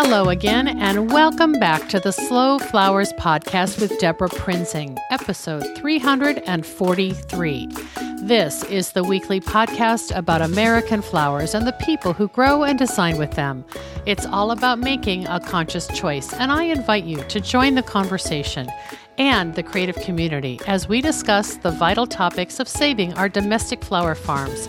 Hello again, and welcome back to the Slow Flowers Podcast with Debra Prinzing, episode 343. This is the weekly podcast about American flowers and the people who grow and design with them. It's all about making a conscious choice, and I invite you to join the conversation and the creative community as we discuss the vital topics of saving our domestic flower farms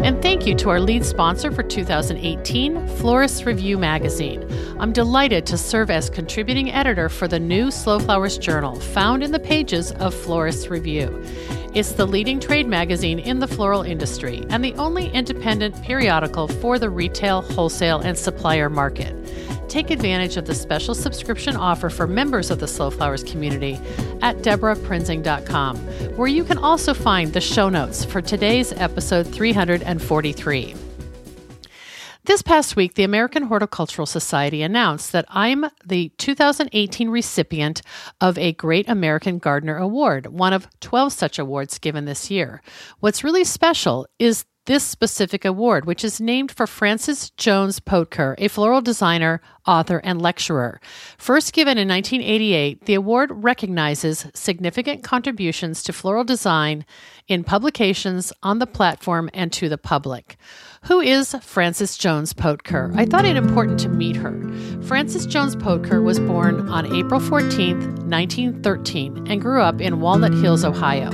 And thank you to our lead sponsor for 2018, Florist Review Magazine. I'm delighted to serve as contributing editor for the new Slow Flowers Journal, found in the pages of Florist Review. It's the leading trade magazine in the floral industry and the only independent periodical for the retail, wholesale, and supplier market take advantage of the special subscription offer for members of the Slow Flowers community at debraprinzing.com, where you can also find the show notes for today's episode 343. This past week, the American Horticultural Society announced that I'm the 2018 recipient of a Great American Gardener Award, one of 12 such awards given this year. What's really special is this specific award, which is named for Frances Jones Poetker, a floral designer, author, and lecturer. First given in 1988, the award recognizes significant contributions to floral design in publications, on the platform, and to the public. Who is Frances Jones Poetker? I thought it important to meet her. Frances Jones Poetker was born on April 14, 1913, and grew up in Walnut Hills, Ohio.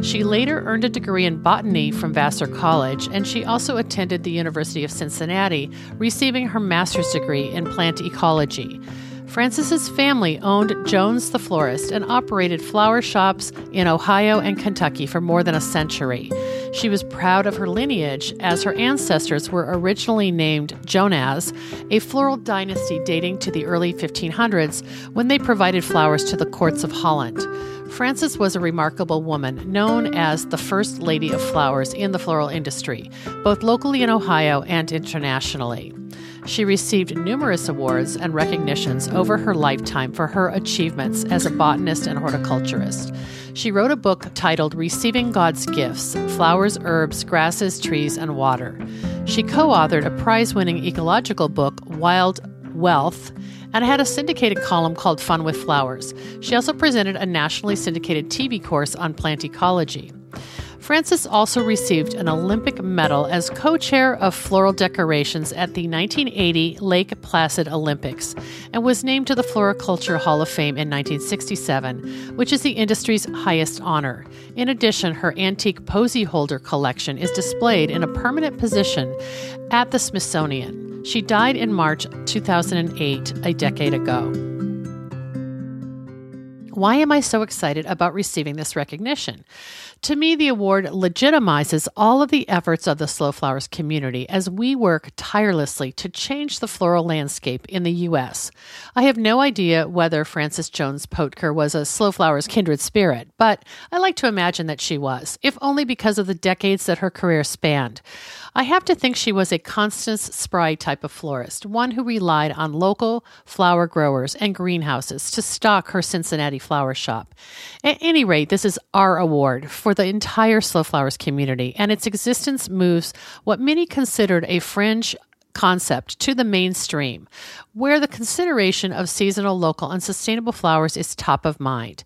She later earned a degree in botany from Vassar College, and she also attended the University of Cincinnati, receiving her master's degree in plant ecology. Frances's family owned Jones the Florist and operated flower shops in Ohio and Kentucky for more than a century. She was proud of her lineage, as her ancestors were originally named Jonas, a floral dynasty dating to the early 1500s when they provided flowers to the courts of Holland. Frances was a remarkable woman, known as the First Lady of Flowers in the floral industry, both locally in Ohio and internationally. She received numerous awards and recognitions over her lifetime for her achievements as a botanist and horticulturist. She wrote a book titled Receiving God's Gifts Flowers, Herbs, Grasses, Trees, and Water. She co authored a prize winning ecological book, Wild Wealth, and had a syndicated column called Fun with Flowers. She also presented a nationally syndicated TV course on plant ecology. Frances also received an Olympic medal as co chair of floral decorations at the 1980 Lake Placid Olympics and was named to the Floriculture Hall of Fame in 1967, which is the industry's highest honor. In addition, her antique posy holder collection is displayed in a permanent position at the Smithsonian. She died in March 2008, a decade ago. Why am I so excited about receiving this recognition? To me, the award legitimizes all of the efforts of the Slow Flowers community as we work tirelessly to change the floral landscape in the U.S. I have no idea whether Frances Jones Poetker was a Slow Flowers kindred spirit, but I like to imagine that she was, if only because of the decades that her career spanned. I have to think she was a Constance Spry type of florist, one who relied on local flower growers and greenhouses to stock her Cincinnati flower shop. At any rate, this is our award for the entire Slow Flowers community, and its existence moves what many considered a fringe concept to the mainstream, where the consideration of seasonal, local, and sustainable flowers is top of mind.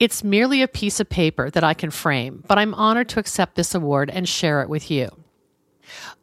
It's merely a piece of paper that I can frame, but I'm honored to accept this award and share it with you.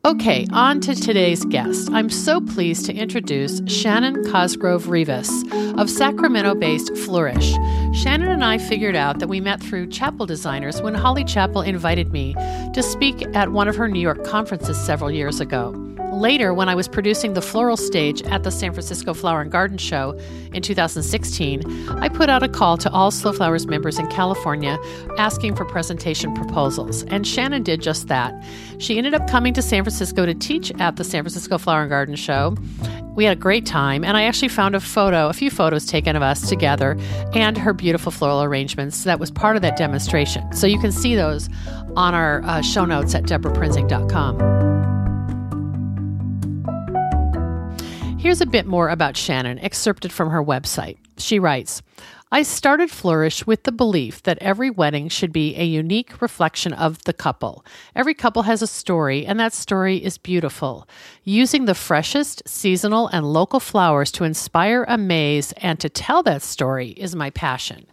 Okay, on to today's guest. I'm so pleased to introduce Shannon Cosgrove Rivas of Sacramento based Flourish. Shannon and I figured out that we met through chapel designers when Holly Chappell invited me to speak at one of her New York conferences several years ago. Later, when I was producing the floral stage at the San Francisco Flower and Garden Show in 2016, I put out a call to all Slow Flowers members in California asking for presentation proposals, and Shannon did just that. She ended up coming to San Francisco to teach at the San Francisco Flower and Garden Show We had a great time, and I actually found a photo, a few photos taken of us together, and her beautiful floral arrangements that was part of that demonstration. So you can see those on our uh, show notes at debraprinzing.com. Here's a bit more about Shannon, excerpted from her website. She writes, I started Flourish with the belief that every wedding should be a unique reflection of the couple. Every couple has a story, and that story is beautiful. Using the freshest, seasonal, and local flowers to inspire, amaze, and to tell that story is my passion.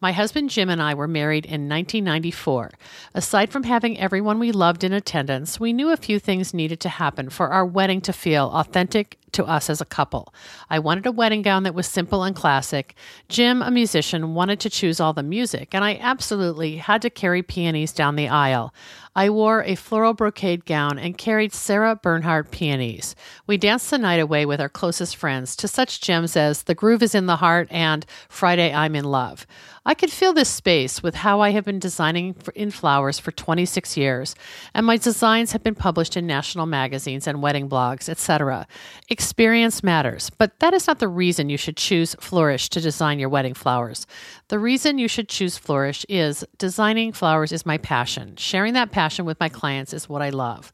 My husband Jim and I were married in 1994. Aside from having everyone we loved in attendance, we knew a few things needed to happen for our wedding to feel authentic to us as a couple. I wanted a wedding gown that was simple and classic. Jim, a musician, wanted to choose all the music, and I absolutely had to carry peonies down the aisle. I wore a floral brocade gown and carried Sarah Bernhardt peonies. We danced the night away with our closest friends to such gems as The Groove is in the Heart and Friday I'm in Love. I could fill this space with how I have been designing for, in flowers for 26 years, and my designs have been published in national magazines and wedding blogs, etc. Experience matters, but that is not the reason you should choose Flourish to design your wedding flowers. The reason you should choose Flourish is designing flowers is my passion. Sharing that passion with my clients is what I love.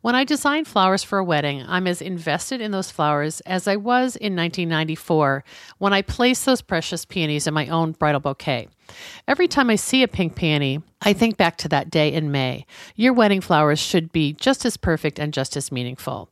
When I design flowers for a wedding, I'm as invested in those flowers as I was in 1994 when I placed those precious peonies in my own bridal bouquet. Every time I see a pink peony, I think back to that day in May. Your wedding flowers should be just as perfect and just as meaningful.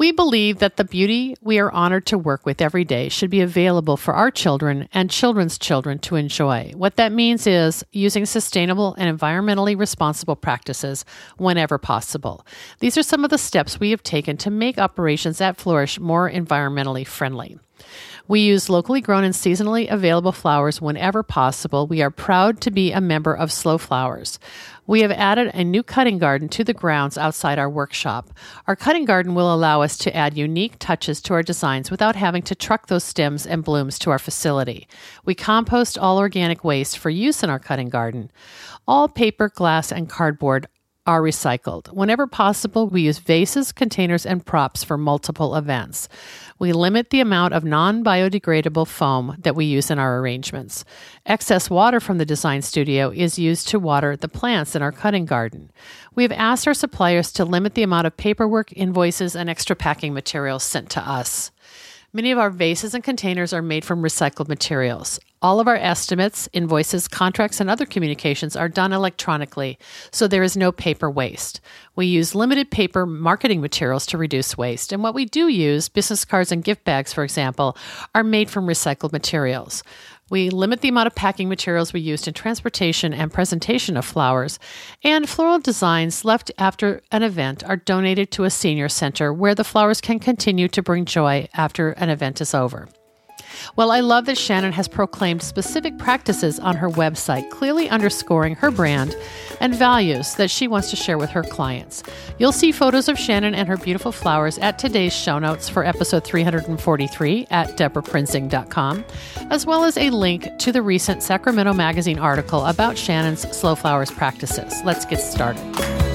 We believe that the beauty we are honored to work with every day should be available for our children and children's children to enjoy. What that means is using sustainable and environmentally responsible practices whenever possible. These are some of the steps we have taken to make operations at Flourish more environmentally friendly. We use locally grown and seasonally available flowers whenever possible. We are proud to be a member of Slow Flowers. We have added a new cutting garden to the grounds outside our workshop. Our cutting garden will allow us to add unique touches to our designs without having to truck those stems and blooms to our facility. We compost all organic waste for use in our cutting garden. All paper, glass, and cardboard are recycled. Whenever possible, we use vases, containers, and props for multiple events. We limit the amount of non biodegradable foam that we use in our arrangements. Excess water from the design studio is used to water the plants in our cutting garden. We have asked our suppliers to limit the amount of paperwork, invoices, and extra packing materials sent to us. Many of our vases and containers are made from recycled materials. All of our estimates, invoices, contracts, and other communications are done electronically, so there is no paper waste. We use limited paper marketing materials to reduce waste, and what we do use, business cards and gift bags, for example, are made from recycled materials. We limit the amount of packing materials we used in transportation and presentation of flowers, and floral designs left after an event are donated to a senior center where the flowers can continue to bring joy after an event is over. Well, I love that Shannon has proclaimed specific practices on her website, clearly underscoring her brand and values that she wants to share with her clients. You'll see photos of Shannon and her beautiful flowers at today's show notes for episode 343 at debraprinzing.com, as well as a link to the recent Sacramento Magazine article about Shannon's slow flowers practices. Let's get started.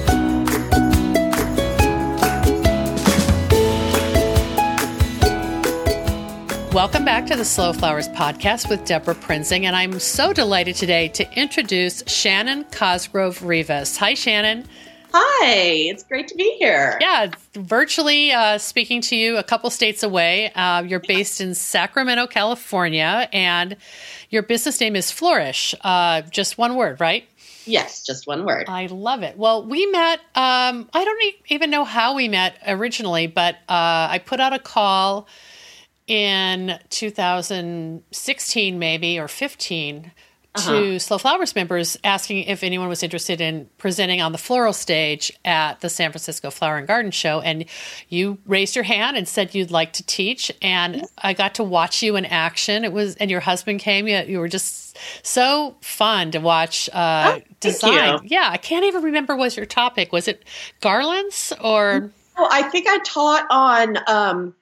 Welcome back to the Slow Flowers podcast with Debra Prinzing, and I'm so delighted today to introduce Shannon Cosgrove Rivas. Hi, Shannon. Hi, it's great to be here. Yeah, virtually uh, speaking to you a couple states away. Uh, you're based in Sacramento, California, and your business name is Flourish. Uh, just one word, right? Yes, just one word. I love it. Well, we met, um, I don't even know how we met originally, but uh, I put out a call in 2016, maybe, or 15, uh-huh. to Slow Flowers members asking if anyone was interested in presenting on the floral stage at the San Francisco Flower and Garden Show. And you raised your hand and said you'd like to teach. And I got to watch you in action. It was, and your husband came. You, you were just so fun to watch uh, oh, design. Yeah, I can't even remember what your topic was. It garlands or? Oh, I think I taught on. Um,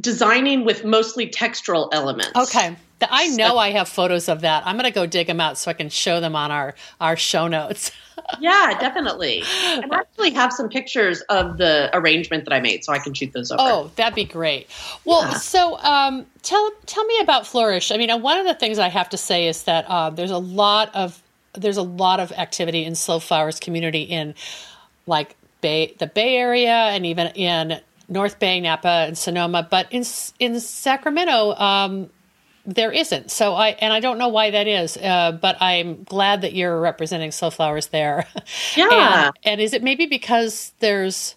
designing with mostly textural elements. Okay. I know I have photos of that. I'm going to go dig them out so I can show them on our our show notes. yeah, definitely. And I actually have some pictures of the arrangement that I made, so I can shoot those over. Oh, that'd be great. Well, yeah. so um, tell tell me about Flourish. I mean, uh, one of the things I have to say is that uh, there's a lot of there's a lot of activity in slow flowers community in like Bay, the Bay Area, and even in North Bay, Napa, and Sonoma. But in in Sacramento, um, there isn't. So I and I don't know why that is, uh, but I'm glad that you're representing slow flowers there. Yeah. and, and is it maybe because there's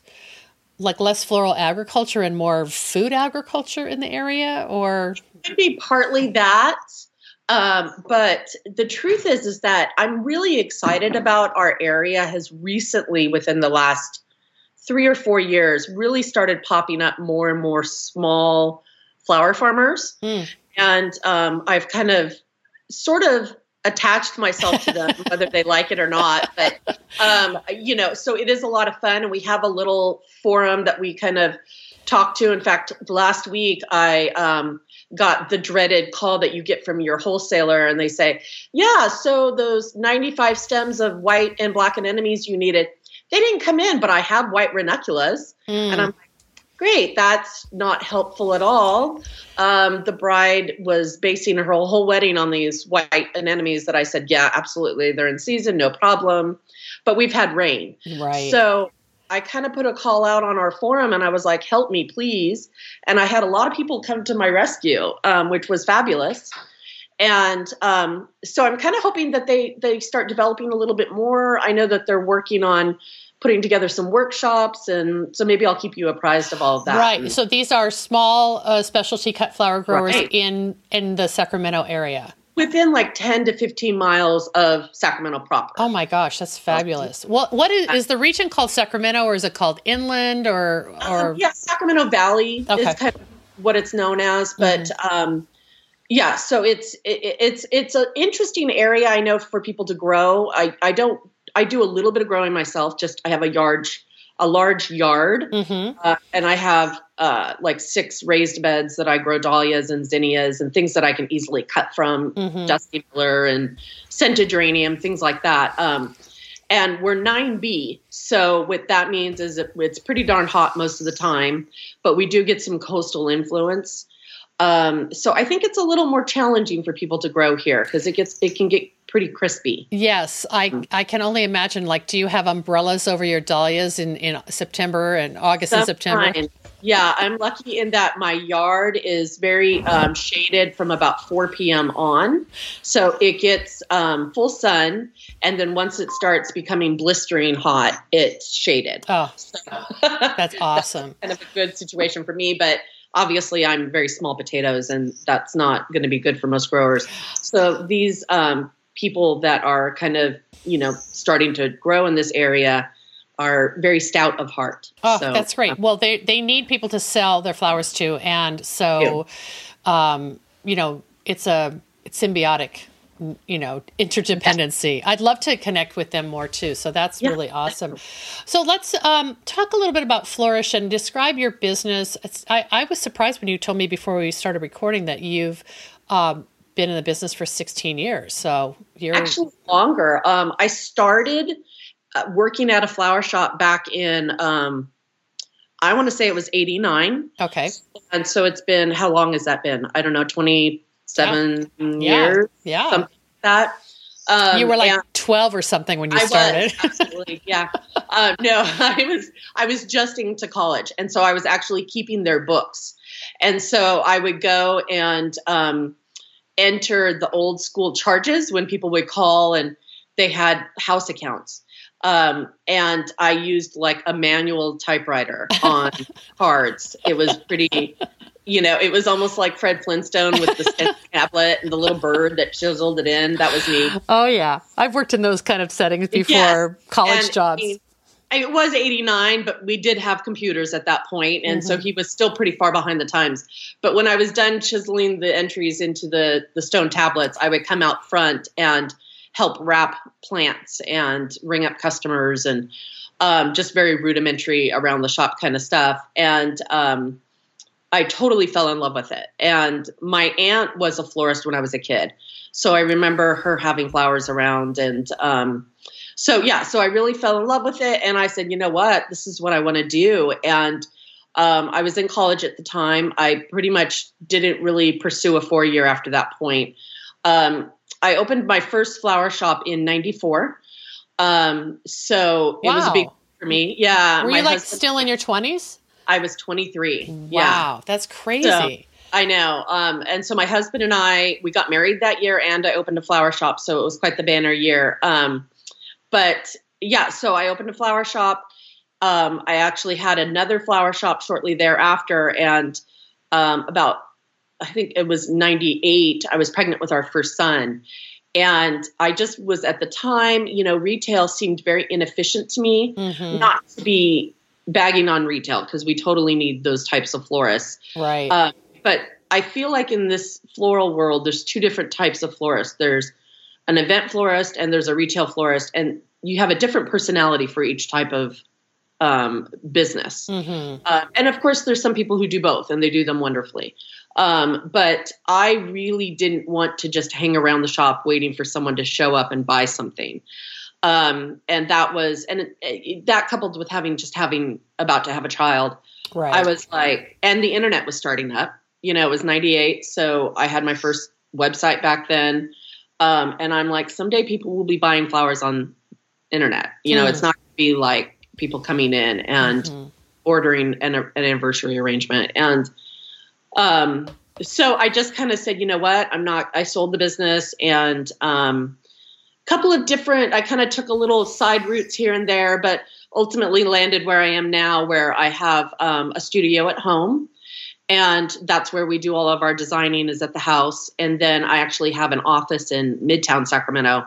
like less floral agriculture and more food agriculture in the area, or it could be partly that. Um, but the truth is, is that I'm really excited about our area. Has recently, within the last three or four years, really started popping up more and more small flower farmers. Mm and um, I've kind of sort of attached myself to them, whether they like it or not. But um, you know, so it is a lot of fun, and we have a little forum that we kind of talk to. In fact, last week I um, got the dreaded call that you get from your wholesaler, and they say, "Yeah, so those 95 stems of white and black anemones you needed." They didn't come in, but I have white ranunculus. Mm. And I'm like, great that's not helpful at all. Um, the bride was basing her whole wedding on these white anemones that i said yeah absolutely they're in season no problem. But we've had rain. Right. So i kind of put a call out on our forum and i was like help me please. And i had a lot of people come to my rescue um, which was fabulous and um, so i'm kind of hoping that they they start developing a little bit more. I know that they're working on putting together some workshops and so maybe i'll keep you apprised of all of that. Right. So these are small uh, specialty cut flower growers right. in in the sacramento area. Within like 10 to 15 miles of sacramento proper. Oh my gosh that's fabulous. Well what is, is the region called sacramento or is it called inland or or um, yeah sacramento valley okay. is kind of what it's known as but mm-hmm. um yeah so it's it, it's it's an interesting area i know for people to grow i i don't I do a little bit of growing myself. Just I have a yard, a large yard, mm-hmm. uh, and I have uh, like six raised beds that I grow dahlias and zinnias and things that I can easily cut from, mm-hmm. dusty miller and scented geranium, things like that. Um, and we're 9B. So what that means is it, it's pretty darn hot most of the time, but we do get some coastal influence. Um, so I think it's a little more challenging for people to grow here because it gets it can get pretty crispy. Yes, I. I can only imagine. Like, do you have umbrellas over your dahlias in in September and August and September? Yeah, I'm lucky in that my yard is very um, shaded from about 4 p.m. on, so it gets um, full sun, and then once it starts becoming blistering hot, it's shaded. Oh, so, that's awesome! that's kind of a good situation for me, but obviously I'm very small potatoes, and that's not going to be good for most growers. So these um, people that are kind of you know starting to grow in this area are very stout of heart. Oh, so, that's great. Um, well, they they need people to sell their flowers to, and so, um, you know, it's a it's symbiotic, you know, interdependency. I'd love to connect with them more too. So that's yeah. really awesome. So let's um, talk a little bit about Flourish and describe your business. I, I was surprised when you told me before we started recording that you've um, been in the business for 16 years. So you're actually longer. Um, I started uh, working at a flower shop back in, um, I want to say it was 89. Okay. And so it's been, how long has that been? I don't know, 27 yeah. years. Yeah. Something like that. Um, you were like 12 or something when you I started. Was, absolutely. Yeah. uh, no, I was, I was just into college. And so I was actually keeping their books. And so I would go and, um, enter the old school charges when people would call and they had house accounts. Um, and I used like a manual typewriter on cards. It was pretty, you know, it was almost like Fred Flintstone with the tablet and the little bird that chiseled it in. That was me. Oh yeah, I've worked in those kind of settings before, yes. college and, jobs. I mean, it was 89 but we did have computers at that point and mm-hmm. so he was still pretty far behind the times but when i was done chiseling the entries into the the stone tablets i would come out front and help wrap plants and ring up customers and um, just very rudimentary around the shop kind of stuff and um, I totally fell in love with it. And my aunt was a florist when I was a kid. So I remember her having flowers around. And um, so, yeah, so I really fell in love with it. And I said, you know what? This is what I want to do. And um, I was in college at the time. I pretty much didn't really pursue a four year after that point. Um, I opened my first flower shop in 94. Um, so wow. it was a big for me. Yeah. Were you like husband, still in your 20s? I was 23. Wow, yeah. that's crazy. So, I know. Um, and so my husband and I, we got married that year and I opened a flower shop. So it was quite the banner year. Um, but yeah, so I opened a flower shop. Um, I actually had another flower shop shortly thereafter. And um, about, I think it was 98, I was pregnant with our first son. And I just was at the time, you know, retail seemed very inefficient to me, mm-hmm. not to be bagging on retail because we totally need those types of florists. Right. Uh, but I feel like in this floral world, there's two different types of florists. There's an event florist and there's a retail florist, and you have a different personality for each type of um, business. Mm-hmm. Uh, and of course, there's some people who do both, and they do them wonderfully. Um, but I really didn't want to just hang around the shop waiting for someone to show up and buy something. Um, and that was, and it, that coupled with having just having about to have a child, right. I was like, and the internet was starting up. You know, it was '98, so I had my first website back then. Um, and I'm like, someday people will be buying flowers on internet. You know, mm. it's not going to be like people coming in and mm-hmm. ordering an, an anniversary arrangement. And um, so I just kind of said, you know what, I'm not. I sold the business and um, couple of different i kind of took a little side routes here and there but ultimately landed where i am now where i have um, a studio at home. And that's where we do all of our designing is at the house. And then i actually have an office in midtown sacramento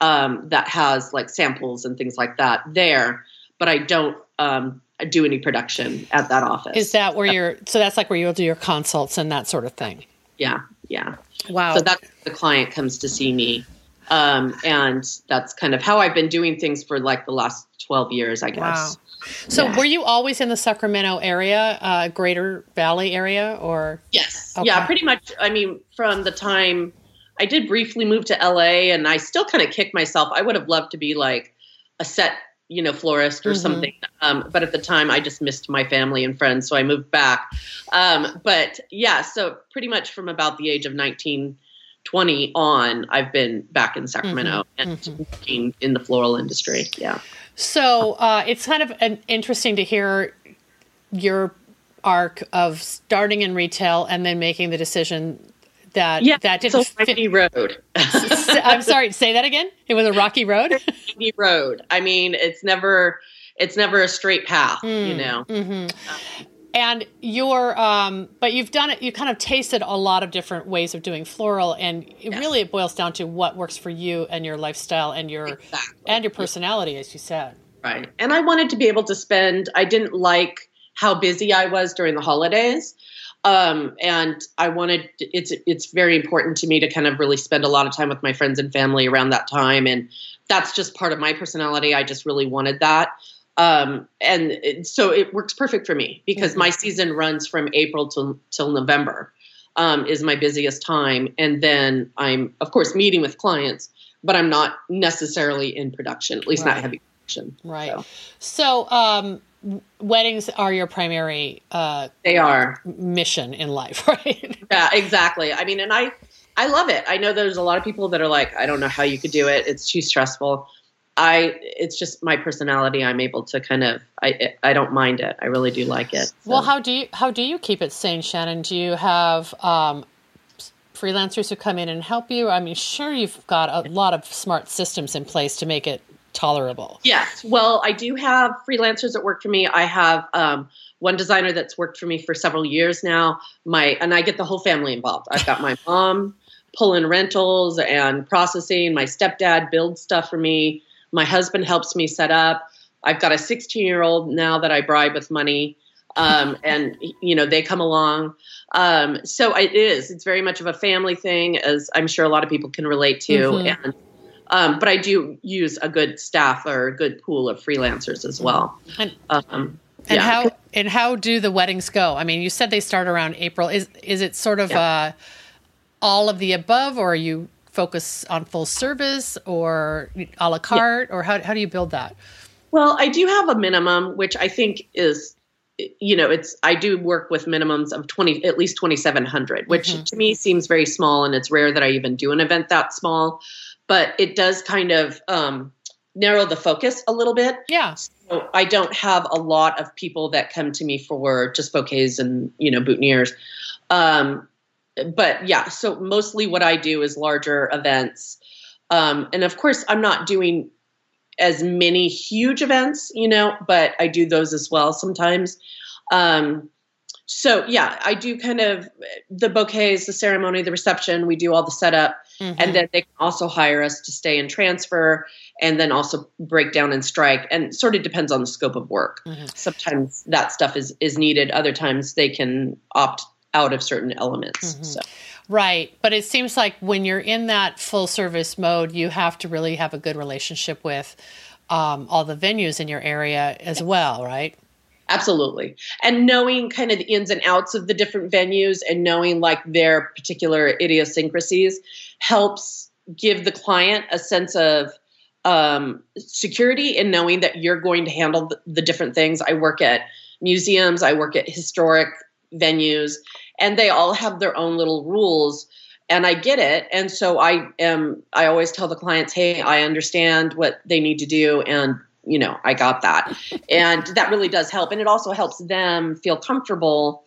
um, that has like samples and things like that there but i don't um, do any production at that office. Is that where you're so that's like where you'll do your consults and that sort of thing? Yeah yeah. Wow. So that's the client comes to see me um, and that's kind of how I've been doing things for like the last 12 years, I guess. Wow. So yeah. were you always in the Sacramento area, uh, Greater Valley area or? Yes. Okay. Yeah, pretty much. I mean, from the time I did briefly move to LA and I still kind of kick myself. I would have loved to be like a set, you know, florist or mm-hmm. something. Um, but at the time I just missed my family and friends. So I moved back. Um, but yeah, so pretty much from about the age of 19, 20 on, I've been back in Sacramento mm-hmm. and mm-hmm. working in the floral industry. Yeah. So uh, it's kind of an, interesting to hear your arc of starting in retail and then making the decision that yeah, that didn't it's a rocky fit. road. I'm sorry, say that again. It was a rocky road. rocky road. I mean, it's never it's never a straight path. Mm, you know. Mm-hmm. And you're, um, but you've done it. You kind of tasted a lot of different ways of doing floral, and it really it boils down to what works for you and your lifestyle and your exactly. and your personality, as you said. Right. And I wanted to be able to spend. I didn't like how busy I was during the holidays, um, and I wanted. It's it's very important to me to kind of really spend a lot of time with my friends and family around that time, and that's just part of my personality. I just really wanted that. Um, and it, so it works perfect for me because my season runs from April till till November um, is my busiest time, and then I'm of course meeting with clients, but I'm not necessarily in production, at least right. not heavy production. Right. So, so um, weddings are your primary uh, they are mission in life, right? Yeah, exactly. I mean, and I I love it. I know there's a lot of people that are like, I don't know how you could do it. It's too stressful. I it's just my personality. I'm able to kind of I I don't mind it. I really do like it. So. Well, how do you how do you keep it sane, Shannon? Do you have um, freelancers who come in and help you? I mean, sure, you've got a lot of smart systems in place to make it tolerable. Yes. Well, I do have freelancers that work for me. I have um, one designer that's worked for me for several years now. My and I get the whole family involved. I've got my mom pulling rentals and processing. My stepdad builds stuff for me. My husband helps me set up. I've got a 16 year old now that I bribe with money. Um, and you know they come along. Um, so it is. It's very much of a family thing, as I'm sure a lot of people can relate to. Mm-hmm. And um, but I do use a good staff or a good pool of freelancers as well. And, um, And yeah. how and how do the weddings go? I mean, you said they start around April. Is is it sort of uh, all of the above, or are you focus on full service, or a la carte, or how how do you build that? Well, I do have a minimum, which I think is, you know, it's I do work with minimums of twenty, at least twenty seven hundred, which Mhm. to me seems very small, and it's rare that I even do an event that small. But it does kind of um, narrow the focus a little bit. Yeah. So I don't have a lot of people that come to me for just bouquets and you know boutonnieres. Um, but yeah, so mostly what I do is larger events, um, and of course I'm not doing as many huge events, you know, but I do those as well sometimes. Um, so yeah, I do kind of the bouquets, the ceremony, the reception. We do all the setup, Mhm. and then they can also hire us to stay and transfer, and then also break down and strike. And sort of depends on the scope of work. Mhm. Sometimes that stuff is is needed. Other times they can opt out of certain elements. Mhm. So Right. But it seems like when you're in that full service mode, you have to really have a good relationship with um, all the venues in your area as well, right? Absolutely. And knowing kind of the ins and outs of the different venues and knowing like their particular idiosyncrasies helps give the client a sense of um, security in knowing that you're going to handle the different things. I work at museums, I work at historic venues, and they all have their own little rules. And I get it. And so I am, I always tell the clients, hey, I understand what they need to do. And you know, I got that. And that really does help. And it also helps them feel comfortable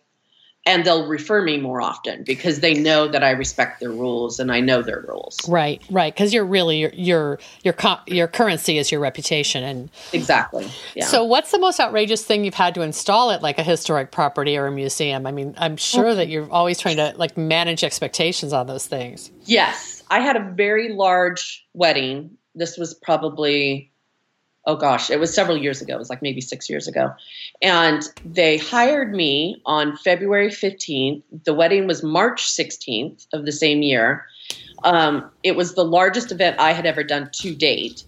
and they'll refer me more often because they know that I respect their rules and I know their rules. Right, right. Because you're really your your your, co- your currency is your reputation, and Exactly. Yeah. so what's the most outrageous thing you've had to install at like a historic property or a museum? I mean, I'm sure that you're always trying to like manage expectations on those things. yes, I had a very large wedding. This was probably, oh gosh, it was several years ago. It was like maybe six years ago. And they hired me on February 15th. The wedding was March 16th of the same year. Um, it was the largest event I had ever done to date.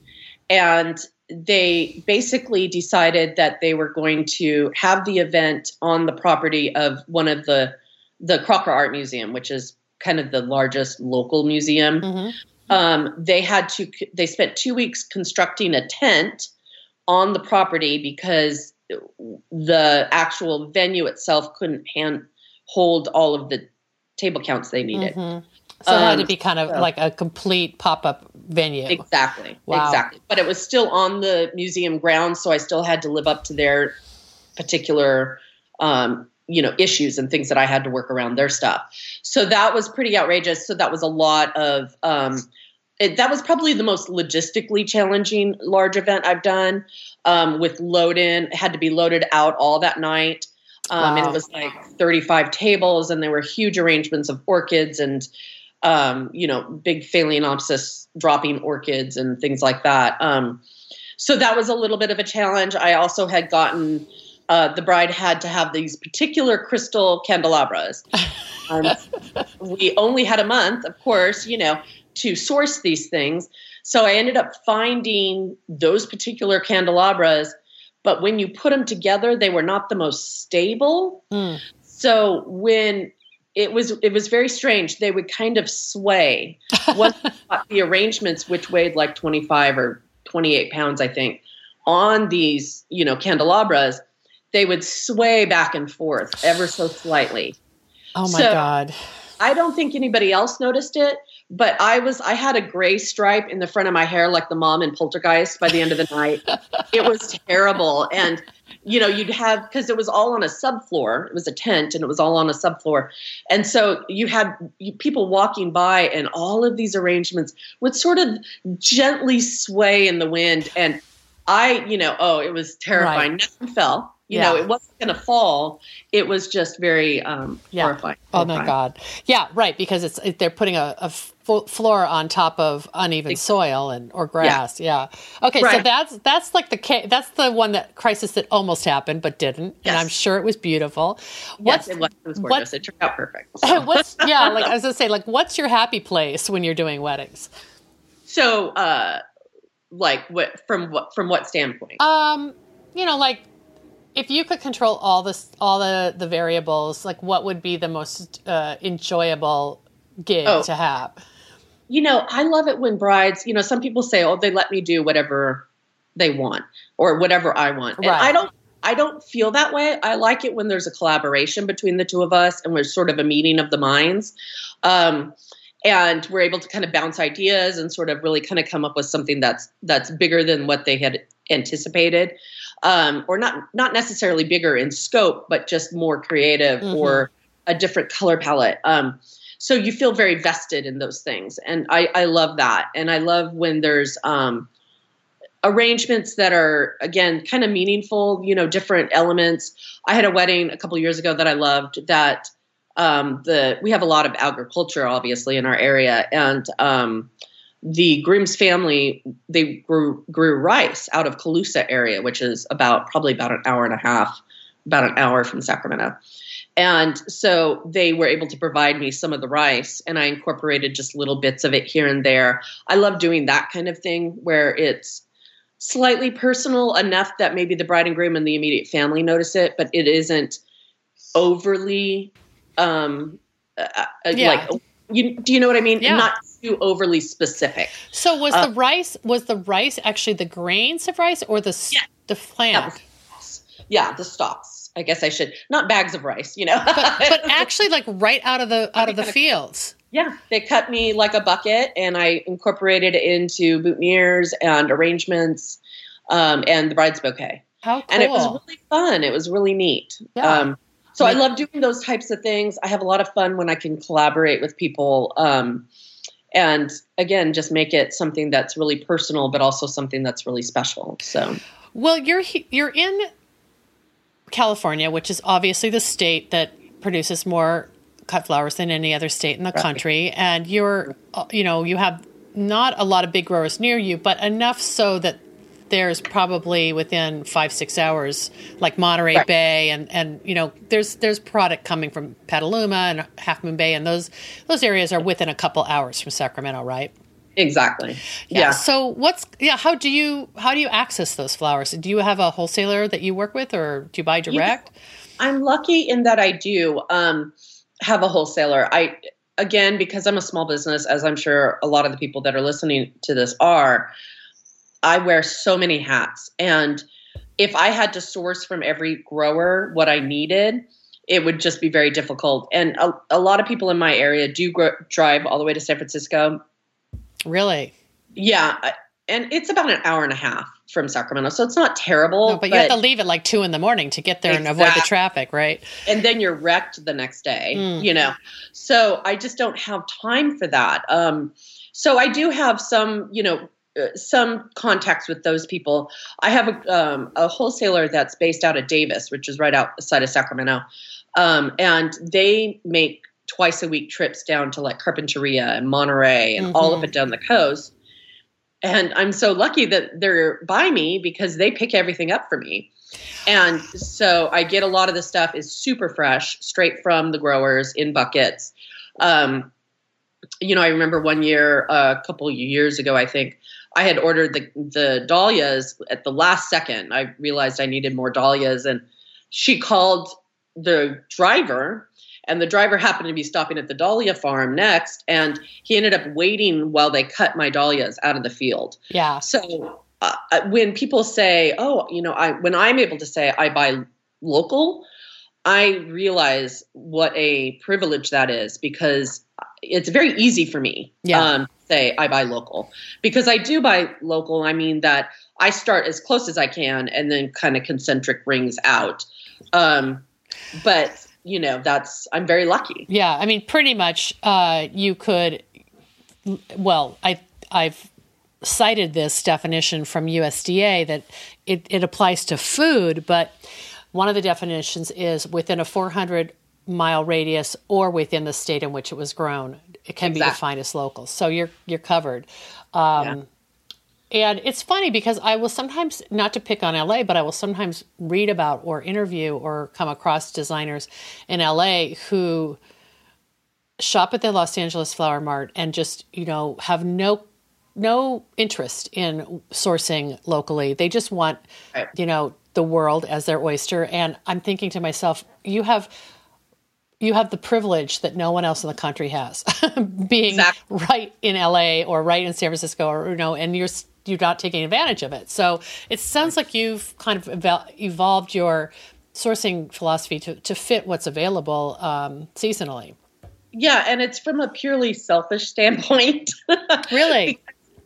And they basically decided that they were going to have the event on the property of one of the the Crocker Art Museum, which is kind of the largest local museum. hmm Um, they had to they spent two weeks constructing a tent on the property because the actual venue itself couldn't hand hold all of the table counts they needed. hmm So it had to Um, be kind of so- like a complete pop up venue. Exactly. Wow. Exactly. But it was still on the museum grounds, so I still had to live up to their particular um, you know, issues and things that I had to work around their stuff. So that was pretty outrageous. So that was a lot of um it, that was probably the most logistically challenging large event I've done. Um, with load in, it had to be loaded out all that night. Um, and it was like 35 tables, and there were huge arrangements of orchids and um, you know, big phalaenopsis dropping orchids and things like that. Um, so that was a little bit of a challenge. I also had gotten uh, the bride had to have these particular crystal candelabras. Um, we only had a month, of course, you know, to source these things. So I ended up finding those particular candelabras, but when you put them together, they were not the most stable. Mm. So when it was it was very strange. They would kind of sway. Once got the arrangements, which weighed like 25 or 28 pounds, I think, on these, you know, candelabras, they would sway back and forth ever so slightly. Oh my So- god. I don't think anybody else noticed it, but I was I had a gray stripe in the front of my hair like the mom in Poltergeist by the end of the night. it was terrible and you know you'd have because it was all on a subfloor it was a tent and it was all on a subfloor and so you had people walking by and all of these arrangements would sort of gently sway in the wind and i you know oh it was terrifying Right. nothing fell you Yeah. know it wasn't going to fall it was just very um Yeah. horrifying Oh my god. Yeah, right. Because it's it, they're putting a, a floor on top of uneven Exactly. soil and or grass. Yeah. Okay, so that's that's like the ca- that's the one that crisis that almost happened but didn't, and I'm sure it was beautiful. yes What's it was, it was what- gorgeous it turned out perfect so. what's yeah? Like I was gonna say, like what's your happy place when you're doing weddings? so uh like what from what from what standpoint Um, you know, like if you could control all this, all the the variables, like what would be the most uh, enjoyable gig oh. to have? You know, I love it when brides. You know, some people say, "Oh, they let me do whatever they want or whatever I want," and right. I don't. I don't feel that way. I like it when there's a collaboration between the two of us and we're sort of a meeting of the minds. Um, and we're able to kind of bounce ideas and sort of really kind of come up with something that's that's bigger than what they had anticipated um, or not not necessarily bigger in scope, but just more creative mm-hmm. or a different color palette. Um, so you feel very vested in those things, and I, I love that. And I love when there's um, arrangements that are again kind of meaningful. You know, different elements. I had a wedding a couple years ago that I loved. That um, the we have a lot of agriculture, obviously, in our area, and um, the Grimm's family they grew grew rice out of Colusa area, which is about probably about an hour and a half, about an hour from Sacramento. And so they were able to provide me some of the rice, and I incorporated just little bits of it here and there. I love doing that kind of thing where it's slightly personal enough that maybe the bride and groom and the immediate family notice it, but it isn't overly um, uh, uh yeah. like you. Do you know what I mean? Yeah. Not too overly specific. So was uh, the rice was the rice actually the grains of rice or the yeah. the plant? Yeah, the stalks. I guess I should not bags of rice, you know. but, but actually, like right out of the out of the fields. Yeah, they cut me like a bucket, and I incorporated it into boutonnieres and arrangements, um, and the bride's bouquet. How cool! And it was really fun. It was really neat. Yeah. Um, so I love doing those types of things. I have a lot of fun when I can collaborate with people. Um, and again just make it something that's really personal but also something that's really special so well you're you're in california which is obviously the state that produces more cut flowers than any other state in the right. country and you're you know you have not a lot of big growers near you but enough so that there's probably within five six hours like monterey right. bay and and you know there's there's product coming from petaluma and half moon bay and those those areas are within a couple hours from sacramento right exactly yeah. yeah. so what's yeah how do you how do you access those flowers do you have a wholesaler that you work with or do you buy direct i'm lucky in that i do um, have a wholesaler i again because i'm a small business as i'm sure a lot of the people that are listening to this are I wear so many hats. And if I had to source from every grower what I needed, it would just be very difficult. And a, a lot of people in my area do drive all the way to San Francisco. Really? Yeah. And it's about an hour and a half from Sacramento. So it's not terrible. No, but, but, you have to leave at like two in the morning to get there exactly. and avoid the traffic, right? And then you're wrecked the next day, mm. you know? So I just don't have time for that. Um, so I do have some, you know, some contacts with those people. I have a, um, a, wholesaler that's based out of Davis, which is right outside of Sacramento, um, and they make twice a week trips down to like Carpinteria and Monterey and mm-hmm. all of it down the coast. And I'm so lucky that they're by me because they pick everything up for me. And so I get a lot of the stuff is super fresh, straight from the growers in buckets. Um, you know, I remember one year, uh, a couple years ago, I think, I had ordered the the dahlias at the last second. I realized I needed more dahlias, and she called the driver, and the driver happened to be stopping at the dahlia farm next, and he ended up waiting while they cut my dahlias out of the field. Yeah. So uh, when people say, "Oh, you know," I when I'm able to say I buy local, I realize what a privilege that is because it's very easy for me. Yeah. Um, say I buy local because I do buy local. I mean that I start as close as I can and then kind of concentric rings out. Um, but you know, that's I'm very lucky. Yeah, I mean, pretty much uh, you could. Well, I I've cited this definition from USDA that it, it applies to food, but one of the definitions is within a 400 mile radius or within the state in which it was grown. It can exactly. be defined as local. So you're you're covered. Um, yeah. And it's funny because I will sometimes, not to pick on LA, but I will sometimes read about or interview or come across designers in LA who shop at the Los Angeles Flower Mart and just, you know, have no no interest in sourcing locally. They just want, Right. you know, the world as their oyster. And I'm thinking to myself, you have you have the privilege that no one else in the country has, being Exactly. right in LA or right in San Francisco, or you know, and you're you're not taking advantage of it. So it sounds like you've kind of evol- evolved your sourcing philosophy to to fit what's available um, seasonally. Yeah, and it's from a purely selfish standpoint. Really,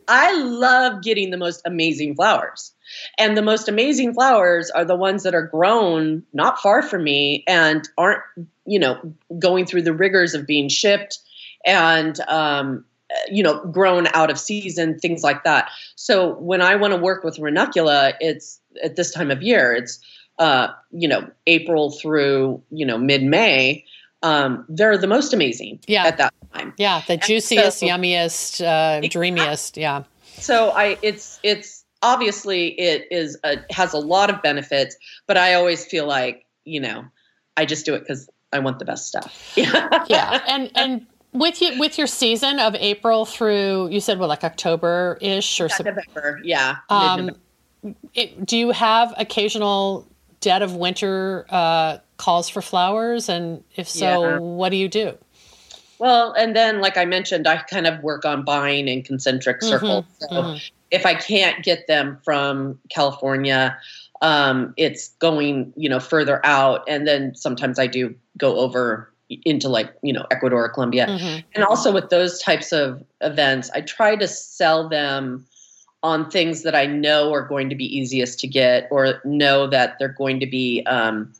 I love getting the most amazing flowers. And the most amazing flowers are the ones that are grown not far from me and aren't, you know, going through the rigors of being shipped and, um, you know, grown out of season, things like that. So when I want to work with Ranunculus, it's at this time of year, it's, uh, you know, April through, you know, mid May. Um, they're the most amazing Yeah. at that time. yeah, the juiciest, so- yummiest, uh, dreamiest. Yeah, so i it's it's obviously it is a, has a lot of benefits but i always feel like you know i just do it because i want the best stuff yeah yeah, and and with you with your season of April through you said well like October ish or so, november yeah um, it, do you have occasional dead of winter uh, calls for flowers and if so Yeah. what do you do well and then like i mentioned i kind of work on buying in concentric circles so mhm. if i can't get them from california um, it's going you know further out and then sometimes i do go over into like you know ecuador or colombia Mhm. and also with those types of events i try to sell them on things that i know are going to be easiest to get or know that they're going to be um,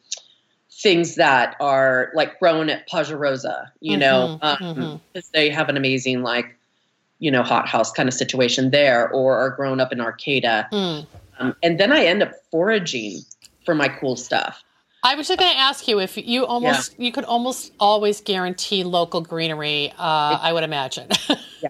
things that are like grown at pajarosa you know Mhm, um, mhm. 'cause they have an amazing like you know hothouse kind of situation there or are grown up in arcata Mm. um, and then i end up foraging for my cool stuff I was just going to ask you if you almost you could almost always guarantee local greenery. Uh, I would imagine. Yeah.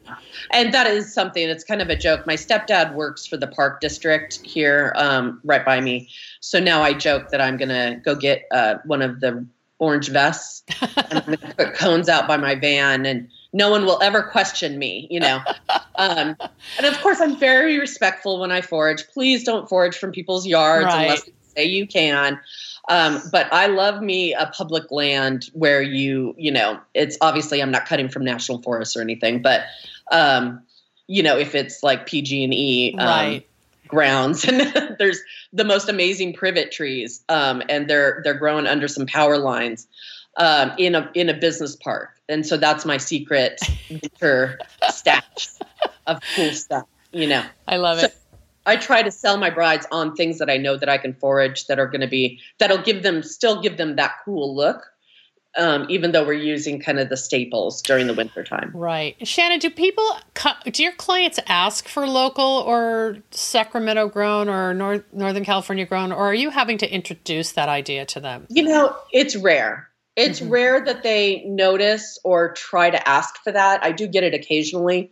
And that is something, it's kind of a joke. My stepdad works for the park district here um, right by me. So now I joke that I'm going to go get uh, one of the orange vests and I'm going to put cones out by my van and no one will ever question me, you know. Um, and of course, I'm very respectful when I forage. Please don't forage from people's yards Right. unless you say you can. Um, but I love me a public land where you, you know, it's obviously I'm not cutting from national forests or anything, but um, you know, if it's like PG and E um, Right. Grounds, and there's the most amazing privet trees, um, and they're they're growing under some power lines um, in a in a business park, and so that's my secret winter stash of cool stuff. You know, I love So- it. I try to sell my brides on things that I know that I can forage that are going to be that'll give them still give them that cool look, um, even though we're using kind of the staples during the winter time. Right. Shannon, do people, do your clients ask for local or Sacramento grown or North, Northern California grown, or are you having to introduce that idea to them? You know, it's rare. It's Mhm. rare that they notice or try to ask for that. I do get it occasionally.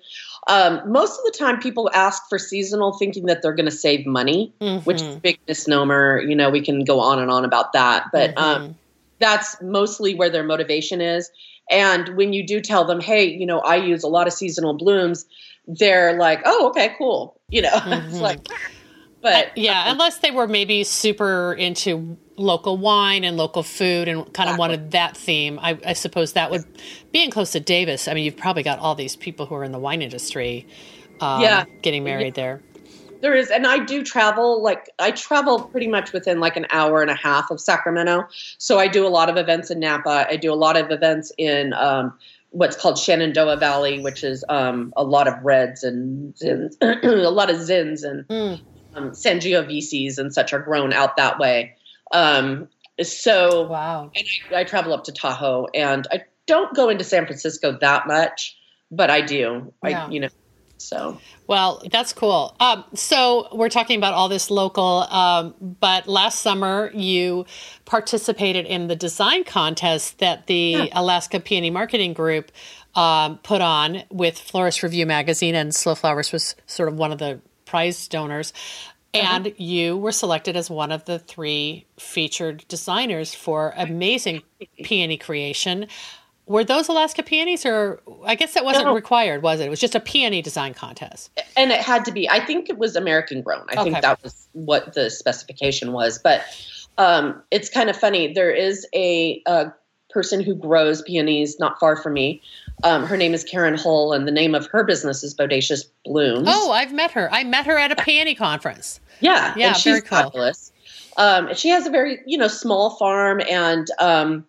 Um, most of the time, people ask for seasonal thinking that they're going to save money, which is a Mhm. big misnomer. You know, we can go on and on about that. But um, Mhm. That's mostly where their motivation is. And when you do tell them, hey, you know, I use a lot of seasonal blooms, they're like, oh, okay, cool. You know, it's Mhm. like, but yeah, unless they were maybe super into local wine and local food and kind of wanted that theme. I, I suppose that would, being close to Davis, I mean, you've probably got all these people who are in the wine industry um, Yeah. getting married there. There is, and I do travel. Like I travel pretty much within like an hour and a half of Sacramento. So I do a lot of events in Napa. I do a lot of events in um, what's called Shenandoah Valley, which is um, a lot of reds and zins, a lot of zins and Mm. um, Sangioveses and such are grown out that way. Um, so Wow. and I, I travel up to Tahoe, and I don't go into San Francisco that much, but I do. Yeah. I you know so. Well, that's cool. Um, so we're talking about all this local, um, but last summer you participated in the design contest that the Alaska Peony Marketing Group um, put on with Florist Review magazine, and Slow Flowers was sort of one of the prize donors. And you were selected as one of the three featured designers for amazing peony creation. Were those Alaska peonies, or I guess that wasn't No. required, was it? It was just a peony design contest. and it had to be i think it was american grown i Okay. think that was what the specification was but um, it's kind of funny there is a, a person who grows peonies not far from me um, her name is karen hull and the name of her business is bodacious blooms Oh, I've met her. I met her at a peony conference. yeah Yeah, and she's very cool. fabulous um, and she has a very you know small farm and um,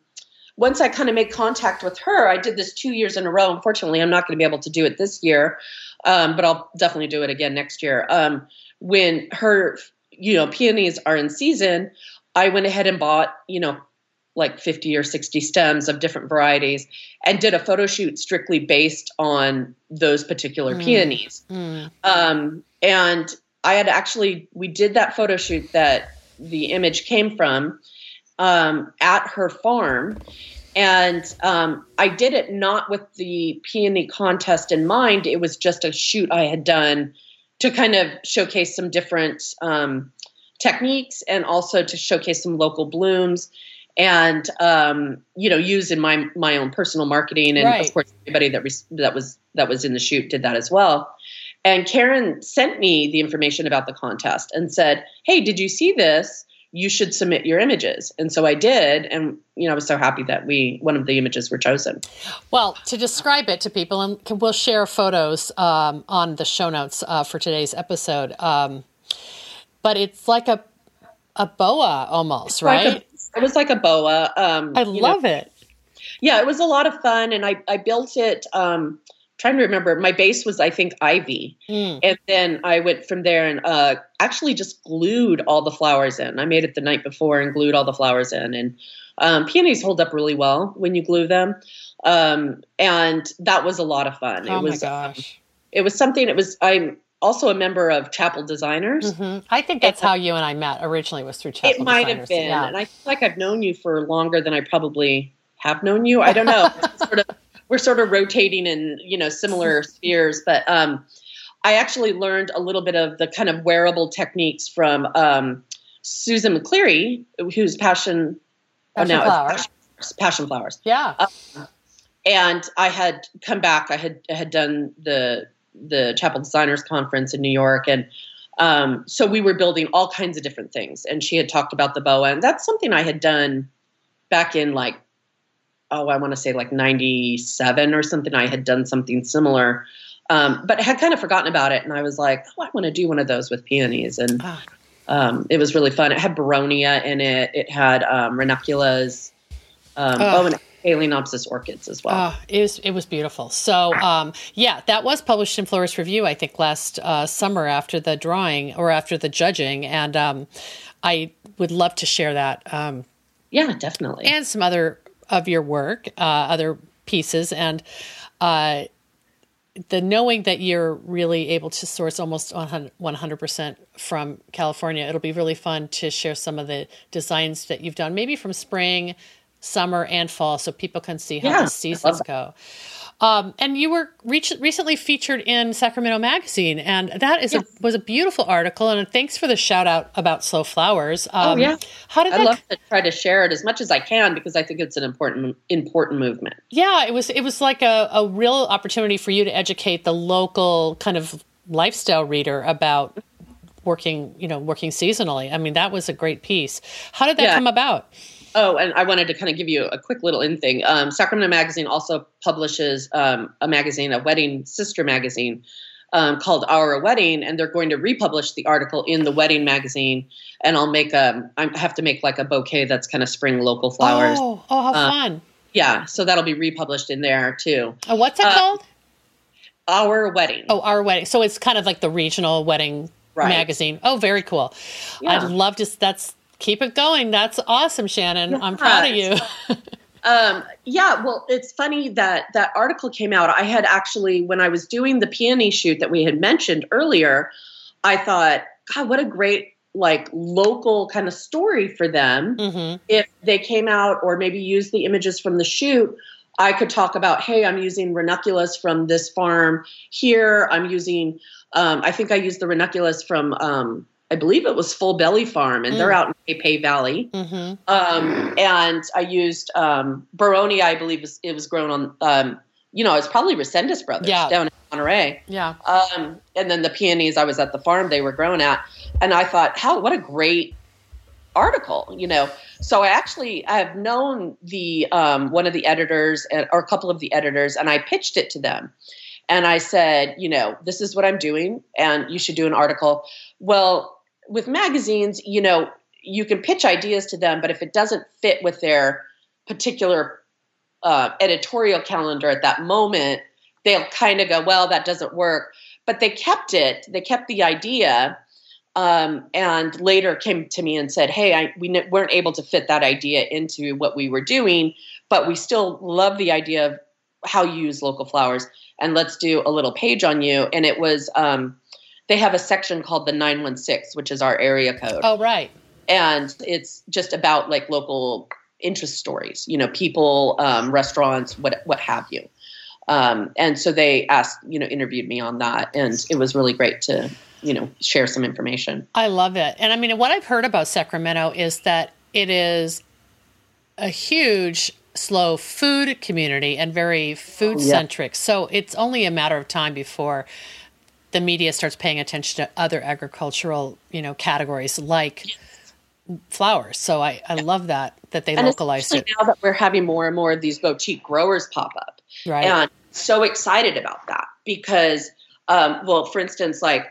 once i kind of made contact with her i did this two years in a row unfortunately i'm not going to be able to do it this year um, but i'll definitely do it again next year um, when her you know peonies are in season i went ahead and bought you know like 50 or 60 stems of different varieties and did a photo shoot strictly based on those particular Mm. peonies Mm. um, and I had actually we did that photo shoot that the image came from um, at her farm, and um, I did it not with the peony contest in mind. It was just a shoot I had done to kind of showcase some different um, techniques and also to showcase some local blooms and um, you know use in my my own personal marketing and Right. of course everybody that res- that was that was in the shoot did that as well and Karen sent me the information about the contest and said, "Hey, did you see this? You should submit your images." And so I did, and you know I was so happy that we one of the images were chosen. Well, to describe it to people, and we'll share photos um, on the show notes uh, for today's episode. Um, but it's like a a boa almost, Like right? a- it was like a boa. Um, I you know, love it. yeah, it was a lot of fun, and I I built it. Um, trying to remember, my base was I think ivy, Mm. and then I went from there and uh, actually just glued all the flowers in. I made it the night before and glued all the flowers in, and um, peonies hold up really well when you glue them, um, and that was a lot of fun. Oh it was um, my gosh. it was something. It was I'm also a member of Chapel Designers. hmm I think that's how you and I met originally was through Chapel It might Designers. have been, Yeah. and I feel like I've known you for longer than I probably have known you. I don't know. Sort of, we're sort of rotating in you know similar spheres, but um, I actually learned a little bit of the kind of wearable techniques from um, Susan McLeary, who's passion. oh, Passion now it's Flower. passion, passion flowers, yeah. and I had come back. I had I had done the the Chapel Designers Conference in New York, and um, so we were building all kinds of different things. And she had talked about the boa, and that's something I had done back in like oh, I want to say like '97 or something. I had done something similar. Um, but I had kind of forgotten about it, and I was like, "Oh, I want to do one of those with peonies," and Ah. um, it was really fun. It had Boronia in it. It had um, ranunculus. Um, Oh. oh, and Phalaenopsis orchids as well. Oh, it was it was beautiful. So um, yeah, that was published in Florist Review, I think, last uh, summer after the drawing or after the judging, and um, I would love to share that um, yeah, definitely. and some other of your work, uh, other pieces, and uh, the knowing that you're really able to source almost 100 percent from California. It'll be really fun to share some of the designs that you've done, maybe from spring, summer, and fall, so people can see how Yeah, the seasons that. Um, and you were reach, recently featured in Sacramento Magazine, and that is a was a beautiful article. And thanks for the shout out about slow flowers. oh Um, yeah, how did I that? love to try to share it as much as I can because I think it's an important important movement. yeah, it was it was like a, a real opportunity for you to educate the local kind of lifestyle reader about working, you know, working seasonally. I mean, that was a great piece. How did that Yeah. come about? Oh, and I wanted to kind of give you a quick little in thing. Um, Sacramento Magazine also publishes um, a magazine, a wedding sister magazine um, called Our Wedding, and they're going to republish the article in the wedding magazine. And I'll make a, I have to make like a bouquet that's kind of spring local flowers. Oh, oh, how Uh, fun! Yeah, so that'll be republished in there too. Oh, what's it uh, called? Our Wedding. Oh, our wedding. So it's kind of like the regional wedding Right. magazine. Oh, very cool. Yeah. I'd love to. That's keep it going. That's awesome, Shannon. I'm proud of you. Um, yeah, well, it's funny that that article came out. I had actually, when I was doing the peony shoot that we had mentioned earlier, I thought, God, what a great like local kind of story for them. hmm If they came out or maybe used the images from the shoot, I could talk about, hey, I'm using ranunculus from this farm here. I'm using, um, I think I used the ranunculus from um, I believe it was Full Belly Farm, and mm. they're out in Capay Valley. Mm-hmm. Um, and I used um, Boronia, I believe was, it was grown on, um, you know, it's probably Resendiz Brothers yeah. down in Monterey. Yeah. Um, and then the peonies, I was at the farm they were grown at, and I thought, how what a great article, you know. So I actually I have known the um, one of the editors and, or a couple of the editors, and I pitched it to them. And I said, you know, this is what I'm doing, and you should do an article. Well, with magazines, you know, you can pitch ideas to them, but if it doesn't fit with their particular uh, editorial calendar at that moment, they'll kind of go, well, that doesn't work. But they kept it, they kept the idea, um, and later came to me and said, hey, I, we n- weren't able to fit that idea into what we were doing, but we still love the idea of how you use local flowers, and let's do a little page on you. And it was, um, they have a section called the 916, which is our area code. Oh, right. And it's just about like local interest stories, you know, people, um, restaurants, what, what have you. Um, and so they asked, you know, interviewed me on that. And it was really great to, you know, share some information. I love it. And I mean, what I've heard about Sacramento is that it is a huge slow food community and very food centric. Yeah. So it's only a matter of time before the media starts paying attention to other agricultural, you know, categories like flowers. So I, I love that that they and localized it. Now that we're having more and more of these boutique growers pop up, right? And so excited about that because, um, well, for instance, like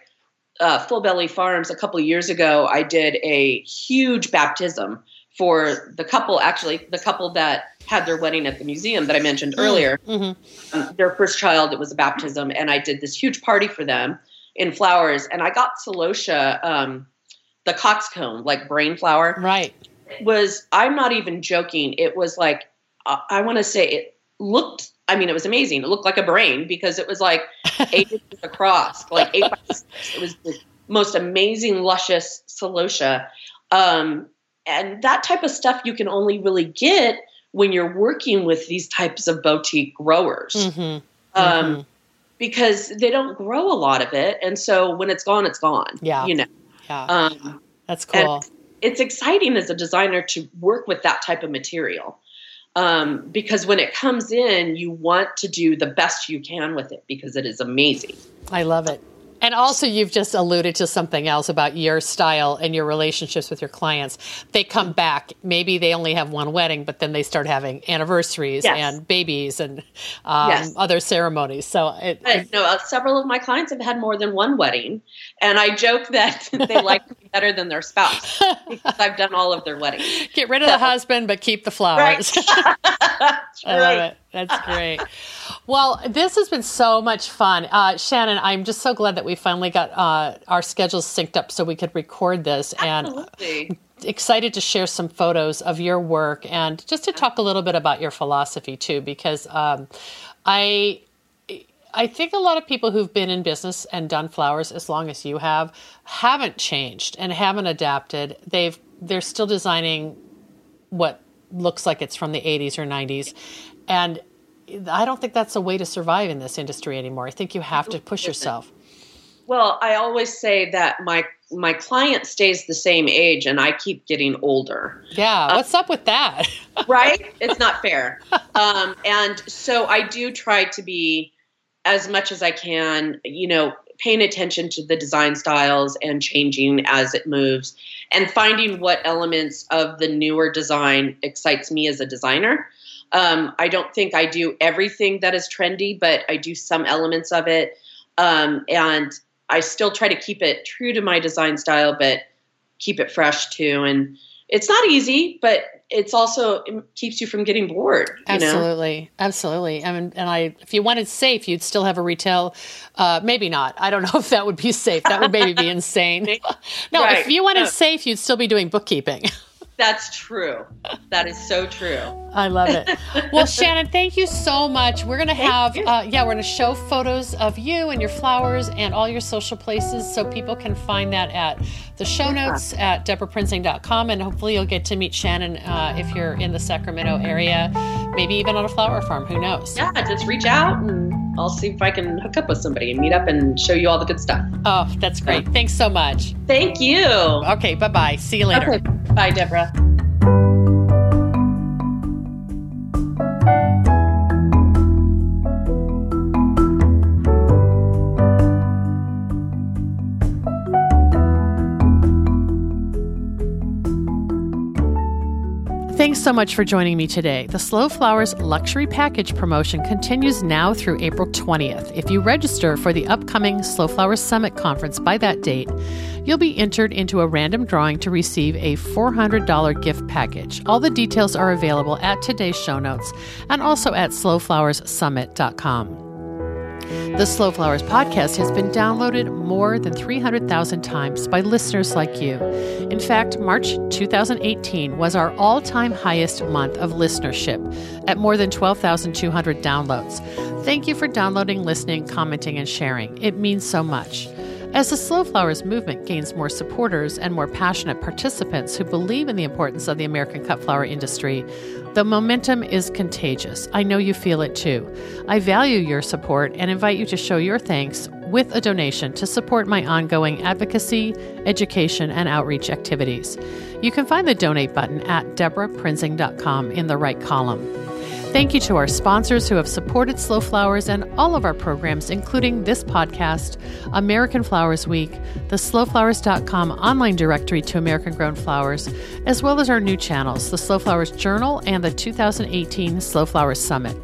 uh, Full Belly Farms, a couple years ago, I did a huge baptism for the couple. Actually, the couple that had their wedding at the museum that I mentioned mm, earlier. Mm-hmm. Um, their first child, it was a baptism, and I did this huge party for them in flowers. And I got celosia, um, the coxcomb, like brain flower. Right. It was, I'm not even joking. It was like, uh, I want to say it looked, I mean, it was amazing. It looked like a brain because it was like eight inches across, like eight by six. It was the most amazing, luscious celosia. Um, and that type of stuff you can only really get when you're working with these types of boutique growers. Mm-hmm. Um, mm-hmm. Because they don't grow a lot of it. And so when it's gone, it's gone. Yeah. You know? Yeah. Um, That's cool. It's exciting as a designer to work with that type of material. Um, because when it comes in, you want to do the best you can with it because it is amazing. I love it. And also, you've just alluded to something else about your style and your relationships with your clients. They come back. Maybe they only have one wedding, but then they start having anniversaries yes. and babies and um, yes. other ceremonies. So, it, no, uh, several of my clients have had more than one wedding, and I joke that they like me better than their spouse because I've done all of their weddings. Get rid of so, the husband, but keep the flowers. Right. I love it. That's great. well, this has been so much fun. Uh, Shannon, I'm just so glad that we finally got uh, our schedules synced up so we could record this. Absolutely. And excited to share some photos of your work and just to talk a little bit about your philosophy too, because um, I. I think a lot of people who've been in business and done flowers as long as you have haven't changed and haven't adapted. They've they're still designing what looks like it's from the 80s or 90s and I don't think that's a way to survive in this industry anymore. I think you have to push yourself. Well, I always say that my my client stays the same age and I keep getting older. Yeah, uh, what's up with that? right? It's not fair. Um, and so I do try to be as much as I can, you know, paying attention to the design styles and changing as it moves and finding what elements of the newer design excites me as a designer. Um, I don't think I do everything that is trendy, but I do some elements of it. Um, and I still try to keep it true to my design style, but keep it fresh too. And it's not easy, but it's also it keeps you from getting bored. absolutely, know? absolutely. I mean, and I, if you wanted safe, you'd still have a retail. Uh, maybe not. I don't know if that would be safe. That would maybe be insane. no, right. if you wanted no. safe, you'd still be doing bookkeeping. That's true. That is so true. I love it. Well, Shannon, thank you so much. We're going to have, uh, yeah, we're going to show photos of you and your flowers and all your social places so people can find that at the show notes at debraprinzing.com. And hopefully you'll get to meet Shannon uh, if you're in the Sacramento area, maybe even on a flower farm. Who knows? Yeah, just reach out and I'll see if I can hook up with somebody and meet up and show you all the good stuff. Oh, that's great. Thanks so much. Thank you. Okay, bye bye. See you later. Okay. Bye, Debra. Thanks so much for joining me today. The Slow Flowers Luxury Package promotion continues now through April 20th. If you register for the upcoming Slow Flowers Summit conference by that date, you'll be entered into a random drawing to receive a $400 gift package. All the details are available at today's show notes and also at slowflowerssummit.com. The Slow Flowers podcast has been downloaded more than 300,000 times by listeners like you. In fact, March 2018 was our all time highest month of listenership at more than 12,200 downloads. Thank you for downloading, listening, commenting, and sharing. It means so much. As the Slow Flowers movement gains more supporters and more passionate participants who believe in the importance of the American cut flower industry, the momentum is contagious. I know you feel it too. I value your support and invite you to show your thanks with a donation to support my ongoing advocacy, education, and outreach activities. You can find the donate button at debraprinzing.com in the right column. Thank you to our sponsors who have supported Slow Flowers and all of our programs, including this podcast, American Flowers Week, the slowflowers.com online directory to American grown flowers, as well as our new channels, the Slow Flowers Journal and the 2018 Slow Flowers Summit.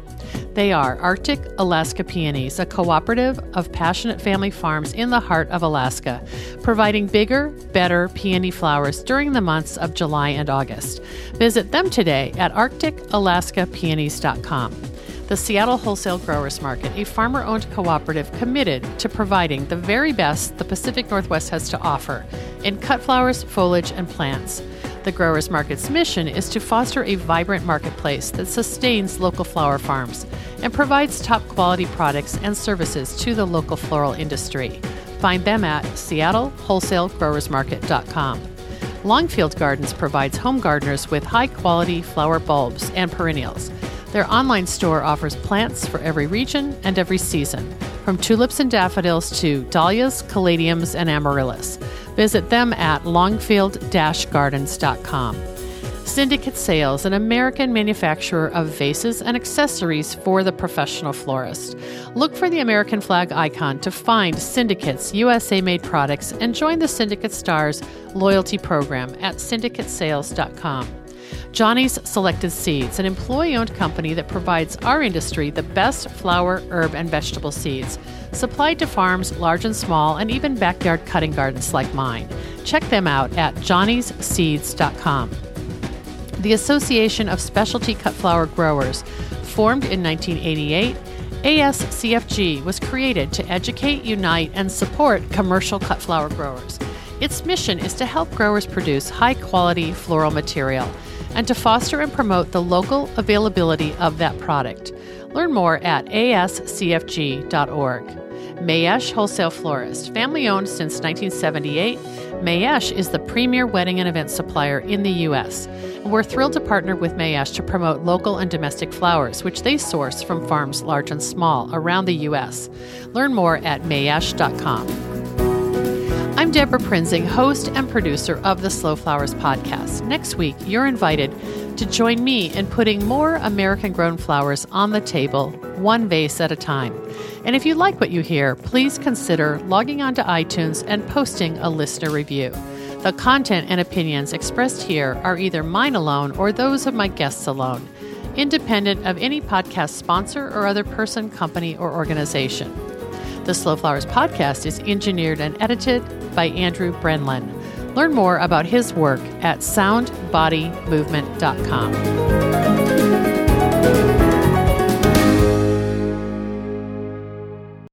They are Arctic Alaska Peonies, a cooperative of passionate family farms in the heart of Alaska, providing bigger, better peony flowers during the months of July and August. Visit them today at arcticalaskapeonies.com. The Seattle Wholesale Growers Market, a farmer owned cooperative committed to providing the very best the Pacific Northwest has to offer in cut flowers, foliage, and plants. The Growers Market's mission is to foster a vibrant marketplace that sustains local flower farms and provides top quality products and services to the local floral industry. Find them at seattlewholesalegrowersmarket.com. Longfield Gardens provides home gardeners with high quality flower bulbs and perennials. Their online store offers plants for every region and every season, from tulips and daffodils to dahlias, caladiums, and amaryllis. Visit them at longfield gardens.com. Syndicate Sales, an American manufacturer of vases and accessories for the professional florist. Look for the American flag icon to find Syndicate's USA made products and join the Syndicate Stars loyalty program at syndicatesales.com. Johnny's Selected Seeds, an employee owned company that provides our industry the best flower, herb, and vegetable seeds, supplied to farms large and small, and even backyard cutting gardens like mine. Check them out at johnnyseeds.com. The Association of Specialty Cut Flower Growers, formed in 1988, ASCFG was created to educate, unite, and support commercial cut flower growers. Its mission is to help growers produce high quality floral material and to foster and promote the local availability of that product. Learn more at ascfg.org. Mayesh Wholesale Florist, family owned since 1978, Mayesh is the premier wedding and event supplier in the U.S. We're thrilled to partner with Mayesh to promote local and domestic flowers, which they source from farms large and small around the U.S. Learn more at mayesh.com. I'm Debra Prinzing, host and producer of the Slow Flowers podcast. Next week, you're invited to join me in putting more American grown flowers on the table, one vase at a time. And if you like what you hear, please consider logging onto iTunes and posting a listener review. The content and opinions expressed here are either mine alone or those of my guests alone, independent of any podcast sponsor or other person, company, or organization. The Slow Flowers podcast is engineered and edited by Andrew Brenlin. Learn more about his work at soundbodymovement.com.